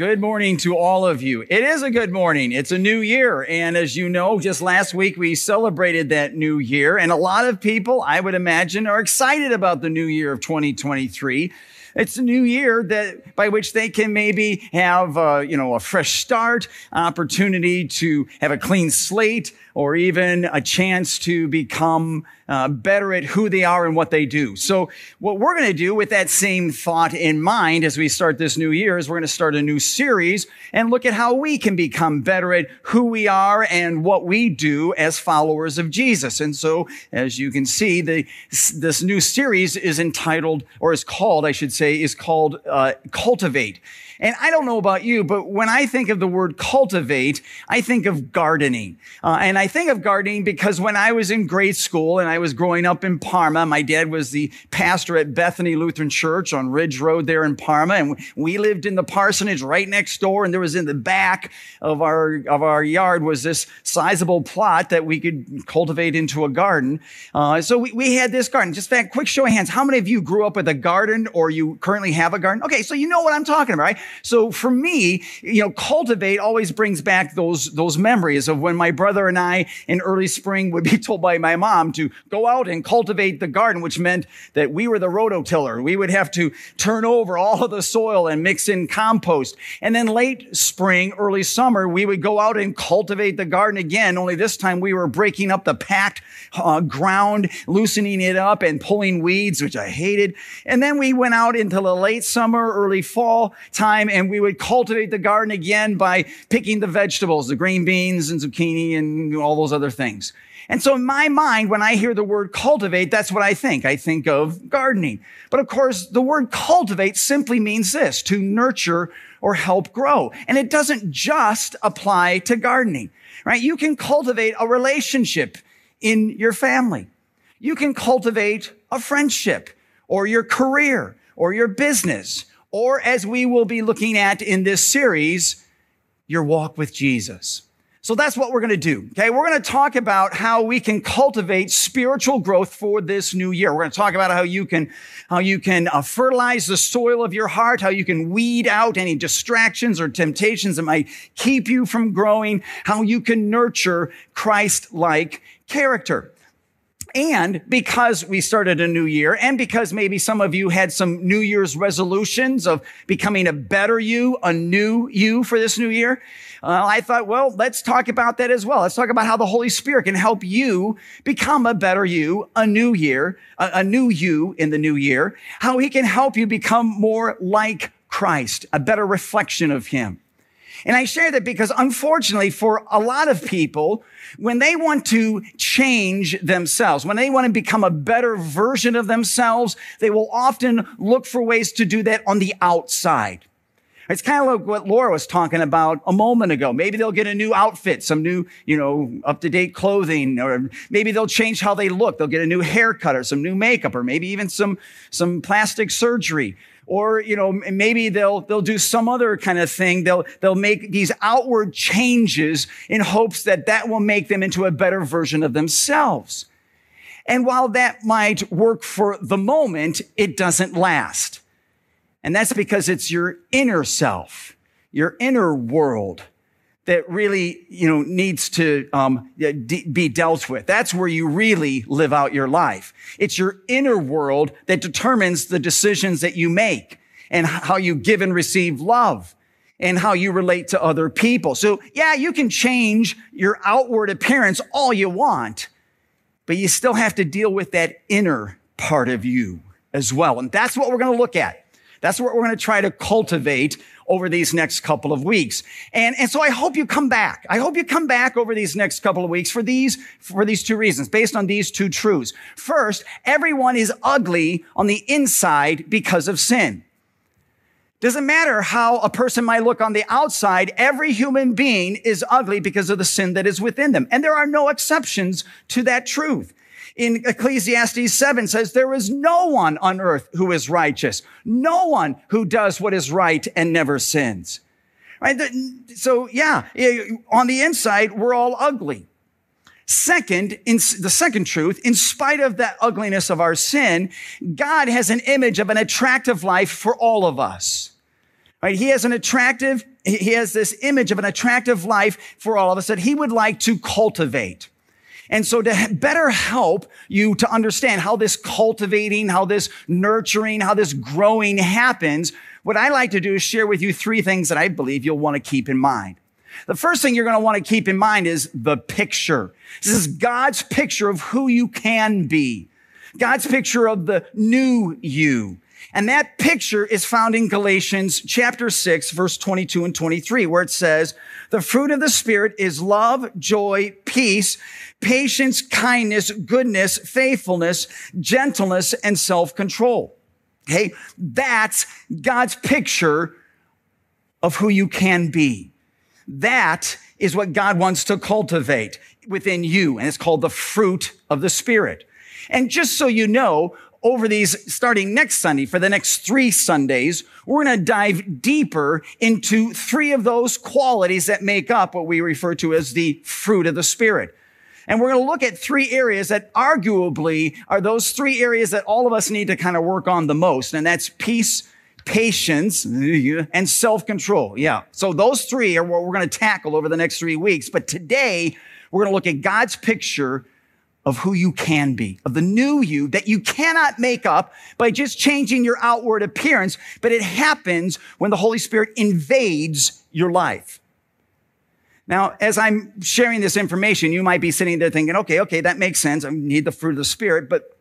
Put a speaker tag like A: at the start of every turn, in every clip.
A: Good morning to all of you. It is a good morning. It's a new year. And as you know, just last week we celebrated that new year. And a lot of people, I would imagine, are excited about the new year of 2023. It's a new year that by which they can maybe have, uh, you know, a fresh start, opportunity to have a clean slate, or even a chance to become uh, better at who they are and what they do. So what we're going to do with that same thought in mind as we start this new year is we're going to start a new series and look at how we can become better at who we are and what we do as followers of Jesus. And so as you can see, the, this new series is entitled, or is called, I should say, is called uh, Cultivate. And I don't know about you, but when I think of the word cultivate, I think of gardening. Uh, and I think of gardening because when I was in grade school and I was growing up in Parma, my dad was the pastor at Bethany Lutheran Church on Ridge Road there in Parma. And we lived in the parsonage right next door. And there was in the back of our, of our yard was this sizable plot that we could cultivate into a garden. Uh, so we, we had this garden. Just that quick show of hands. How many of you grew up with a garden or you currently have a garden? Okay. So you know what I'm talking about, right? So for me, you know, cultivate always brings back those, those memories of when my brother and I in early spring would be told by my mom to go out and cultivate the garden, which meant that we were the rototiller. We would have to turn over all of the soil and mix in compost. And then late spring, early summer, we would go out and cultivate the garden again. Only this time we were breaking up the packed uh, ground, loosening it up and pulling weeds, which I hated. And then we went out into the late summer, early fall time time and we would cultivate the garden again by picking the vegetables, the green beans and zucchini and all those other things. And so in my mind, when I hear the word cultivate, that's what I think. I think of gardening. But of course, the word cultivate simply means this, to nurture or help grow. And it doesn't just apply to gardening, right? You can cultivate a relationship in your family. You can cultivate a friendship or your career or your business or as we will be looking at in this series, your walk with Jesus. So that's what we're going to do. Okay. We're going to talk about how we can cultivate spiritual growth for this new year. We're going to talk about how you can, how you can uh, fertilize the soil of your heart, how you can weed out any distractions or temptations that might keep you from growing, how you can nurture Christ-like character. And because we started a new year and because maybe some of you had some New Year's resolutions of becoming a better you, a new you for this new year, uh, I thought, well, let's talk about that as well. Let's talk about how the Holy Spirit can help you become a better you, a new year, a, a new you in the new year, how he can help you become more like Christ, a better reflection of him. And I share that because unfortunately for a lot of people, when they want to change themselves, when they want to become a better version of themselves, they will often look for ways to do that on the outside. It's kind of like what Laura was talking about a moment ago. Maybe they'll get a new outfit, some new, you know, up to date clothing, or maybe they'll change how they look. They'll get a new haircut or some new makeup, or maybe even some, some plastic surgery or you know maybe they'll they'll do some other kind of thing. They'll they'll make these outward changes in hopes that that will make them into a better version of themselves. And while that might work for the moment it doesn't last. And that's because it's your inner self your inner world that really, you know, needs to um, be dealt with. That's where you really live out your life. It's your inner world that determines the decisions that you make and how you give and receive love and how you relate to other people. So yeah, you can change your outward appearance all you want, but you still have to deal with that inner part of you as well. And that's what we're going to look at. That's what we're going to try to cultivate over these next couple of weeks. And, and so I hope you come back. I hope you come back over these next couple of weeks for these, for these two reasons, based on these two truths. First, everyone is ugly on the inside because of sin. Doesn't matter how a person might look on the outside, every human being is ugly because of the sin that is within them. And there are no exceptions to that truth in Ecclesiastes 7 says, there is no one on earth who is righteous. No one who does what is right and never sins. Right? So yeah, on the inside, we're all ugly. Second, in the second truth, in spite of that ugliness of our sin, God has an image of an attractive life for all of us. Right? He has an attractive he has this image of an attractive life for all of us that he would like to cultivate. And so to better help you to understand how this cultivating, how this nurturing, how this growing happens, what I like to do is share with you three things that I believe you'll want to keep in mind. The first thing you're going to want to keep in mind is the picture. This is God's picture of who you can be. God's picture of the new you. And that picture is found in Galatians chapter 6, verse 22 and 23, where it says, the fruit of the Spirit is love, joy, peace, patience, kindness, goodness, faithfulness, gentleness, and self-control. Okay. That's God's picture of who you can be. That is what God wants to cultivate within you. And it's called the fruit of the Spirit. And just so you know, over these starting next Sunday for the next three Sundays, we're going to dive deeper into three of those qualities that make up what we refer to as the fruit of the Spirit. And we're going to look at three areas that arguably are those three areas that all of us need to kind of work on the most. And that's peace, patience, and self-control. Yeah. So those three are what we're going to tackle over the next three weeks. But today we're going to look at God's picture of who you can be, of the new you that you cannot make up by just changing your outward appearance, but it happens when the Holy Spirit invades your life. Now, as I'm sharing this information, you might be sitting there thinking, okay, okay, that makes sense. I need the fruit of the Spirit, but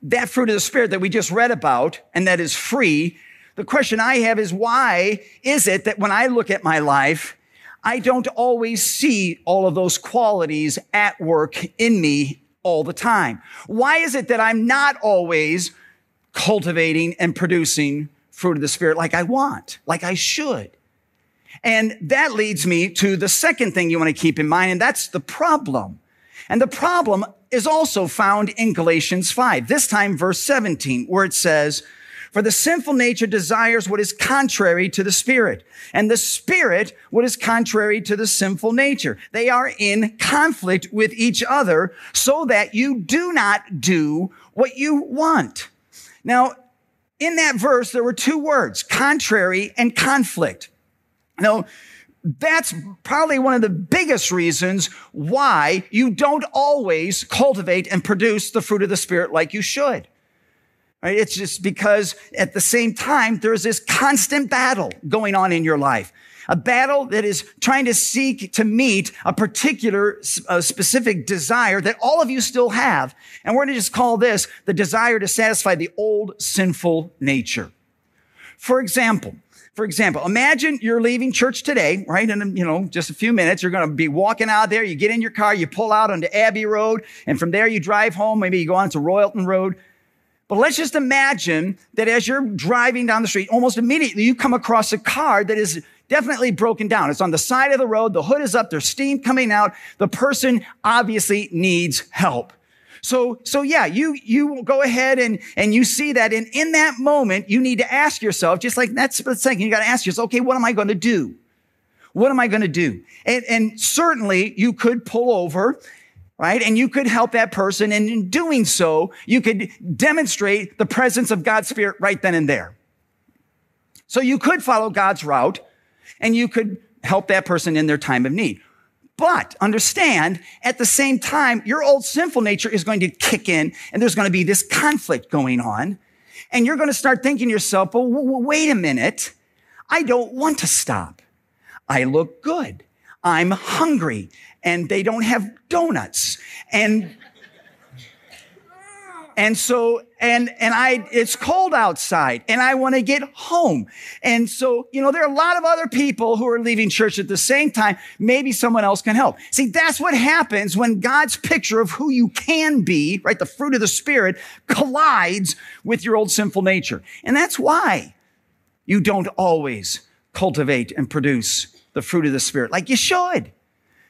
A: that fruit of the Spirit that we just read about and that is free, the question I have is why is it that when I look at my life, I don't always see all of those qualities at work in me all the time. Why is it that I'm not always cultivating and producing fruit of the Spirit like I want, like I should? And that leads me to the second thing you want to keep in mind, and that's the problem. And the problem is also found in Galatians 5, this time verse 17, where it says, for the sinful nature desires what is contrary to the spirit and the spirit what is contrary to the sinful nature. They are in conflict with each other so that you do not do what you want. Now, in that verse, there were two words, contrary and conflict. Now, that's probably one of the biggest reasons why you don't always cultivate and produce the fruit of the Spirit like you should. Right? It's just because at the same time, there's this constant battle going on in your life. A battle that is trying to seek to meet a particular a specific desire that all of you still have. And we're going to just call this the desire to satisfy the old sinful nature. For example, for example, imagine you're leaving church today, right? In, you know, just a few minutes, you're going to be walking out there. You get in your car, you pull out onto Abbey Road, and from there you drive home. Maybe you go on to Royalton Road. But let's just imagine that as you're driving down the street, almost immediately you come across a car that is definitely broken down. It's on the side of the road. The hood is up. There's steam coming out. The person obviously needs help. So, so yeah, you, you will go ahead and, and you see that. And in that moment, you need to ask yourself, just like that split second, you got to ask yourself, okay, what am I going to do? What am I going to do? And, and certainly you could pull over right? And you could help that person. And in doing so, you could demonstrate the presence of God's Spirit right then and there. So you could follow God's route and you could help that person in their time of need. But understand at the same time, your old sinful nature is going to kick in and there's going to be this conflict going on. And you're going to start thinking to yourself, well, wait a minute. I don't want to stop. I look good. I'm hungry and they don't have donuts. And and so, and, and I, it's cold outside and I want to get home. And so, you know, there are a lot of other people who are leaving church at the same time. Maybe someone else can help. See, that's what happens when God's picture of who you can be, right? The fruit of the spirit collides with your old sinful nature. And that's why you don't always cultivate and produce the fruit of the spirit like you should.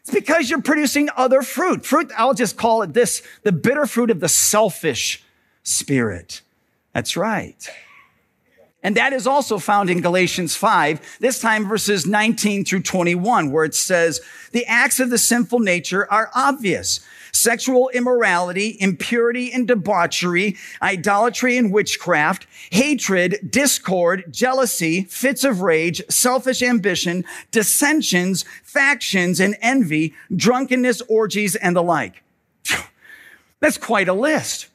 A: It's because you're producing other fruit. Fruit, I'll just call it this, the bitter fruit of the selfish spirit. That's right. And that is also found in Galatians 5, this time verses 19 through 21, where it says, the acts of the sinful nature are obvious sexual immorality, impurity and debauchery, idolatry and witchcraft, hatred, discord, jealousy, fits of rage, selfish ambition, dissensions, factions, and envy, drunkenness, orgies, and the like. That's quite a list.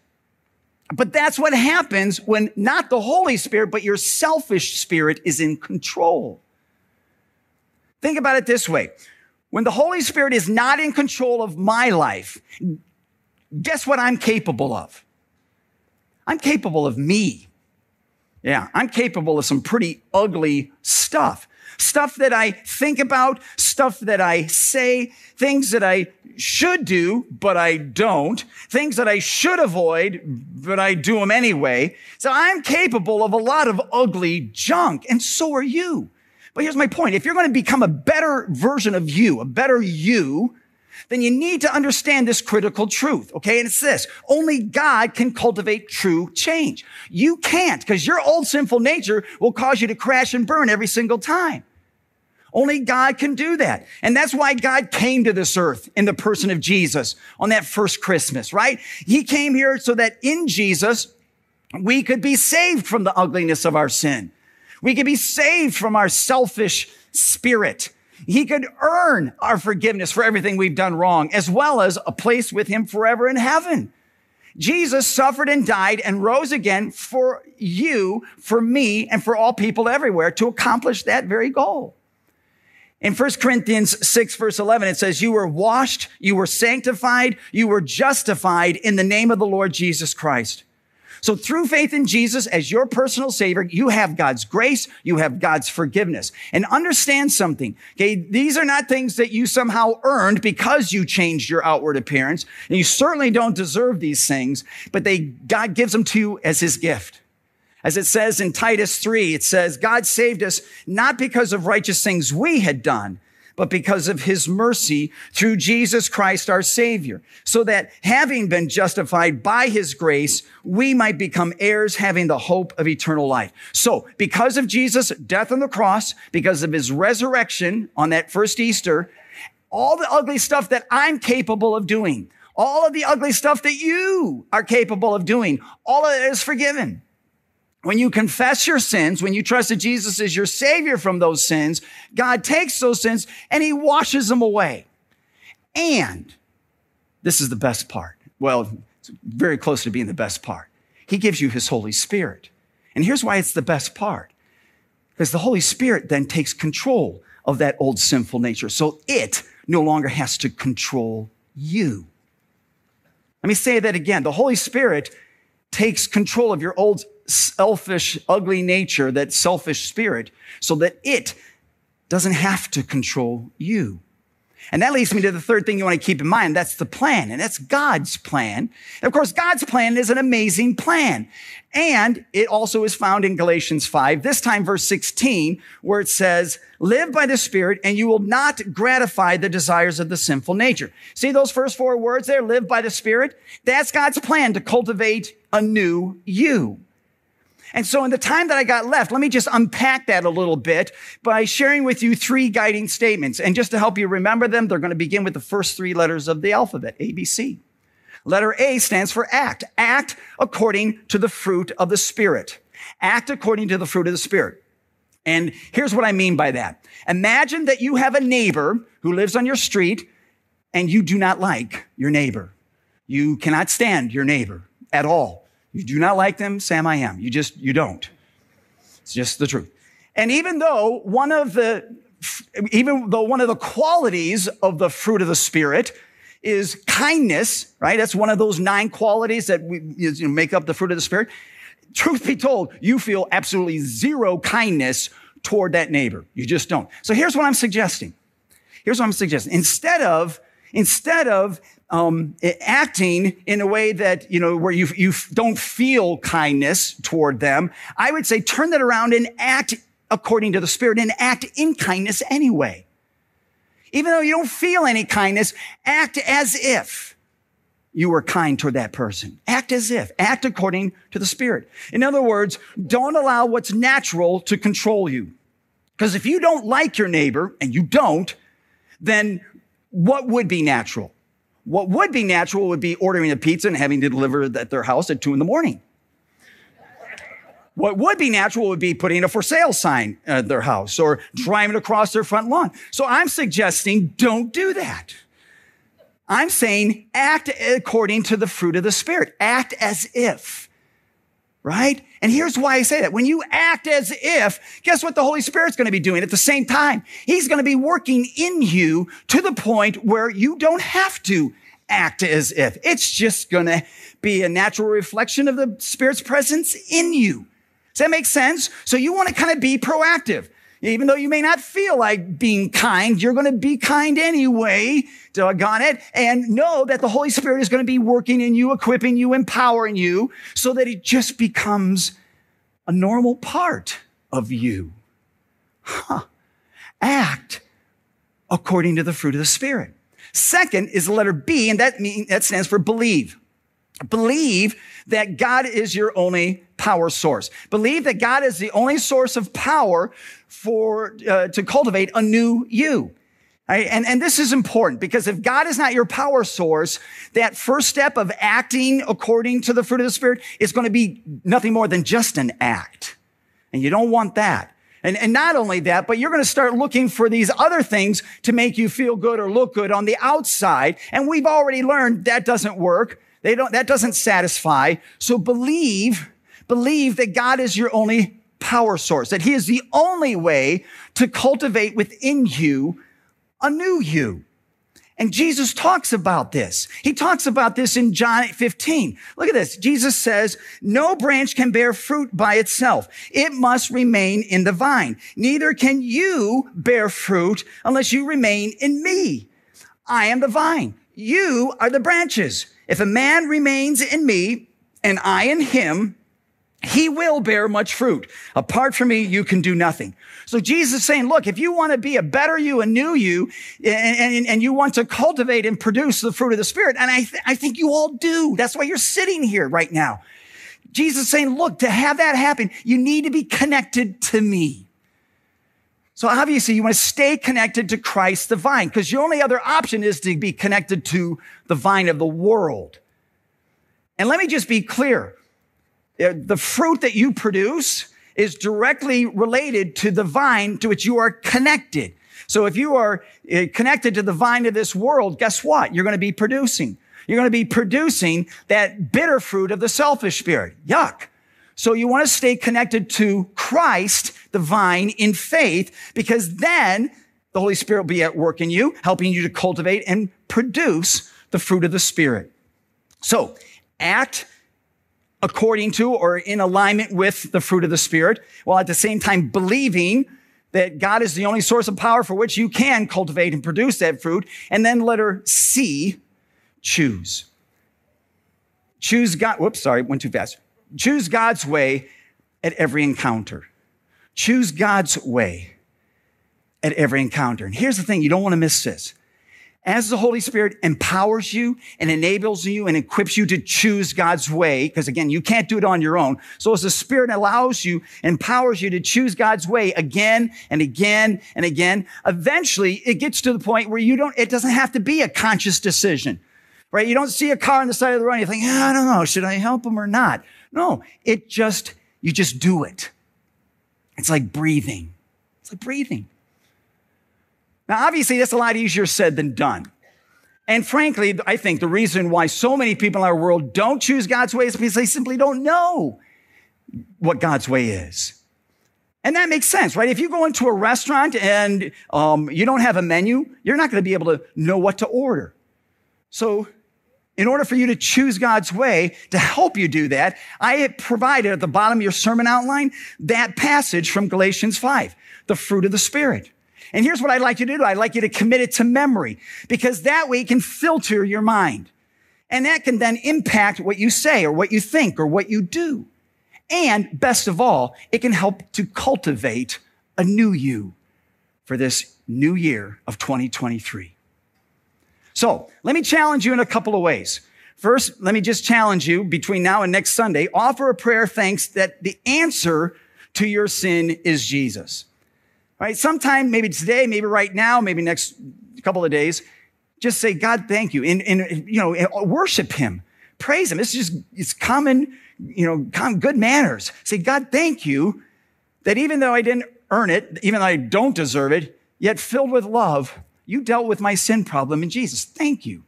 A: But that's what happens when not the Holy Spirit, but your selfish spirit is in control. Think about it this way. When the Holy Spirit is not in control of my life, guess what I'm capable of? I'm capable of me. Yeah, I'm capable of some pretty ugly stuff. Stuff that I think about, stuff that I say, things that I should do, but I don't, things that I should avoid, but I do them anyway. So I'm capable of a lot of ugly junk, and so are you. But here's my point. If you're going to become a better version of you, a better you, then you need to understand this critical truth. Okay. And it's this. Only God can cultivate true change. You can't because your old sinful nature will cause you to crash and burn every single time. Only God can do that. And that's why God came to this earth in the person of Jesus on that first Christmas, right? He came here so that in Jesus, we could be saved from the ugliness of our sin. We could be saved from our selfish spirit. He could earn our forgiveness for everything we've done wrong, as well as a place with him forever in heaven. Jesus suffered and died and rose again for you, for me, and for all people everywhere to accomplish that very goal. In 1 Corinthians 6 verse 11, it says, you were washed, you were sanctified, you were justified in the name of the Lord Jesus Christ. So through faith in Jesus as your personal savior, you have God's grace, you have God's forgiveness. And understand something, okay? These are not things that you somehow earned because you changed your outward appearance. And you certainly don't deserve these things, but they, God gives them to you as his gift. As it says in Titus 3, it says, God saved us not because of righteous things we had done, but because of his mercy through Jesus Christ, our savior, so that having been justified by his grace, we might become heirs having the hope of eternal life. So because of Jesus' death on the cross, because of his resurrection on that first Easter, all the ugly stuff that I'm capable of doing, all of the ugly stuff that you are capable of doing, all of it is forgiven. When you confess your sins, when you trust that Jesus is your savior from those sins, God takes those sins and he washes them away. And this is the best part. Well, it's very close to being the best part. He gives you his Holy Spirit. And here's why it's the best part. Because the Holy Spirit then takes control of that old sinful nature. So it no longer has to control you. Let me say that again. The Holy Spirit takes control of your old selfish, ugly nature, that selfish spirit, so that it doesn't have to control you. And that leads me to the third thing you want to keep in mind. That's the plan. And that's God's plan. And of course, God's plan is an amazing plan. And it also is found in Galatians 5, this time verse 16, where it says, live by the Spirit and you will not gratify the desires of the sinful nature. See those first four words there? Live by the Spirit. That's God's plan to cultivate a new you. And so in the time that I got left, let me just unpack that a little bit by sharing with you three guiding statements. And just to help you remember them, they're going to begin with the first three letters of the alphabet, ABC. Letter A stands for act. Act according to the fruit of the Spirit. Act according to the fruit of the Spirit. And here's what I mean by that. Imagine that you have a neighbor who lives on your street and you do not like your neighbor. You cannot stand your neighbor at all. You do not like them, Sam, I am. You just, you don't. It's just the truth. And even though one of the, even though one of the qualities of the fruit of the Spirit is kindness, right? That's one of those nine qualities that we, you know, make up the fruit of the Spirit. Truth be told, you feel absolutely zero kindness toward that neighbor. You just don't. So here's what I'm suggesting. Here's what I'm suggesting. Instead of, instead of um, acting in a way that, you know, where you, you don't feel kindness toward them, I would say turn that around and act according to the Spirit and act in kindness anyway. Even though you don't feel any kindness, act as if you were kind toward that person. Act as if. Act according to the Spirit. In other words, don't allow what's natural to control you. Because if you don't like your neighbor, and you don't, then what would be natural? What would be natural would be ordering a pizza and having to deliver it at their house at two in the morning. What would be natural would be putting a for sale sign at their house or driving across their front lawn. So I'm suggesting don't do that. I'm saying act according to the fruit of the Spirit. Act as if, right? And here's why I say that. When you act as if, guess what the Holy Spirit's going to be doing at the same time? He's going to be working in you to the point where you don't have to act as if. It's just going to be a natural reflection of the Spirit's presence in you. Does that make sense? So you want to kind of be proactive. Even though you may not feel like being kind, you're going to be kind anyway, doggone it, and know that the Holy Spirit is going to be working in you, equipping you, empowering you, so that it just becomes a normal part of you. Huh. Act according to the fruit of the Spirit. Second is the letter B, and that means that stands for believe. Believe that God is your only power source. Believe that God is the only source of power for uh, to cultivate a new you. Right? And, and this is important because if God is not your power source, that first step of acting according to the fruit of the Spirit is going to be nothing more than just an act. And you don't want that. And, and not only that, but you're going to start looking for these other things to make you feel good or look good on the outside. And we've already learned that doesn't work. They don't, that doesn't satisfy. So believe, believe that God is your only power source, that he is the only way to cultivate within you a new you. And Jesus talks about this. He talks about this in John 15. Look at this. Jesus says, no branch can bear fruit by itself. It must remain in the vine. Neither can you bear fruit unless you remain in me. I am the vine. You are the branches. If a man remains in me and I in him, he will bear much fruit. Apart from me, you can do nothing. So Jesus is saying, look, if you want to be a better you, a new you, and, and, and you want to cultivate and produce the fruit of the Spirit, and I, th- I think you all do. That's why you're sitting here right now. Jesus is saying, look, to have that happen, you need to be connected to me. So obviously you want to stay connected to Christ the vine because your only other option is to be connected to the vine of the world. And let me just be clear. Uh, the fruit that you produce is directly related to the vine to which you are connected. So if you are uh, connected to the vine of this world, guess what? You're going to be producing. You're going to be producing that bitter fruit of the selfish spirit. Yuck. So you want to stay connected to Christ, the vine, in faith, because then the Holy Spirit will be at work in you, helping you to cultivate and produce the fruit of the Spirit. So act according to or in alignment with the fruit of the Spirit, while at the same time believing that God is the only source of power for which you can cultivate and produce that fruit. And then letter C, choose. Choose God. Whoops, sorry, went too fast. Choose God's way at every encounter. Choose God's way at every encounter. And here's the thing you don't want to miss this as the Holy Spirit empowers you and enables you and equips you to choose God's way, because again, you can't do it on your own. So as the Spirit allows you, empowers you to choose God's way again and again and again, eventually it gets to the point where you don't, it doesn't have to be a conscious decision, right? You don't see a car on the side of the road. and You think, oh, I don't know, should I help him or not? No, it just, you just do it. It's like breathing. It's like breathing. Now, obviously, that's a lot easier said than done. And frankly, I think the reason why so many people in our world don't choose God's way is because they simply don't know what God's way is. And that makes sense, right? If you go into a restaurant and um, you don't have a menu, you're not going to be able to know what to order. So, in order for you to choose God's way to help you do that, I provided at the bottom of your sermon outline that passage from Galatians 5, the fruit of the Spirit. And here's what I'd like you to do. I'd like you to commit it to memory because that way it can filter your mind. And that can then impact what you say or what you think or what you do. And best of all, it can help to cultivate a new you for this new year of 2023. So let me challenge you in a couple of ways. First, let me just challenge you between now and next Sunday, offer a prayer thanks that the answer to your sin is Jesus right? Sometime, maybe today, maybe right now, maybe next couple of days, Just say, God, thank you. And, and you know, worship him. Praise him. It's just, it's common, you know, good manners. Say, God, thank you that even though I didn't earn it, even though I don't deserve it, yet filled with love, you dealt with my sin problem in Jesus. Thank you.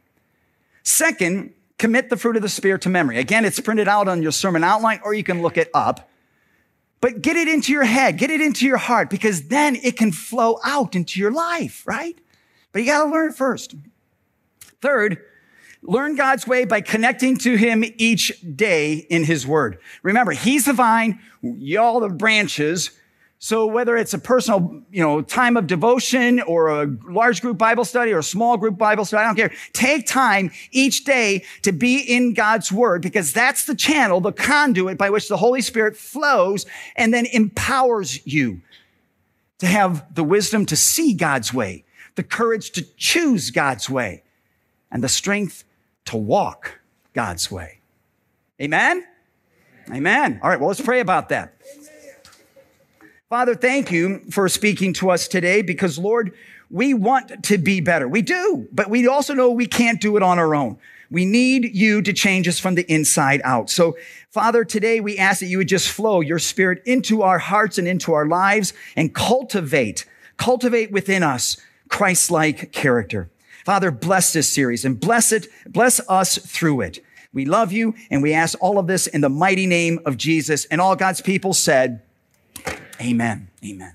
A: Second, commit the fruit of the Spirit to memory. Again, it's printed out on your sermon outline, or you can look it up. But get it into your head, get it into your heart, because then it can flow out into your life, right? But you got to learn it first. Third, learn God's way by connecting to Him each day in His Word. Remember, He's the vine, y'all the branches. So whether it's a personal, you know, time of devotion or a large group Bible study or a small group Bible study, I don't care. Take time each day to be in God's word because that's the channel, the conduit by which the Holy Spirit flows and then empowers you to have the wisdom to see God's way, the courage to choose God's way, and the strength to walk God's way. Amen? Amen. All right, well, let's pray about that. Father, thank you for speaking to us today because, Lord, we want to be better. We do, but we also know we can't do it on our own. We need you to change us from the inside out. So, Father, today we ask that you would just flow your spirit into our hearts and into our lives and cultivate, cultivate within us Christ-like character. Father, bless this series and bless it, bless us through it. We love you and we ask all of this in the mighty name of Jesus. And all God's people said, Amen. Amen.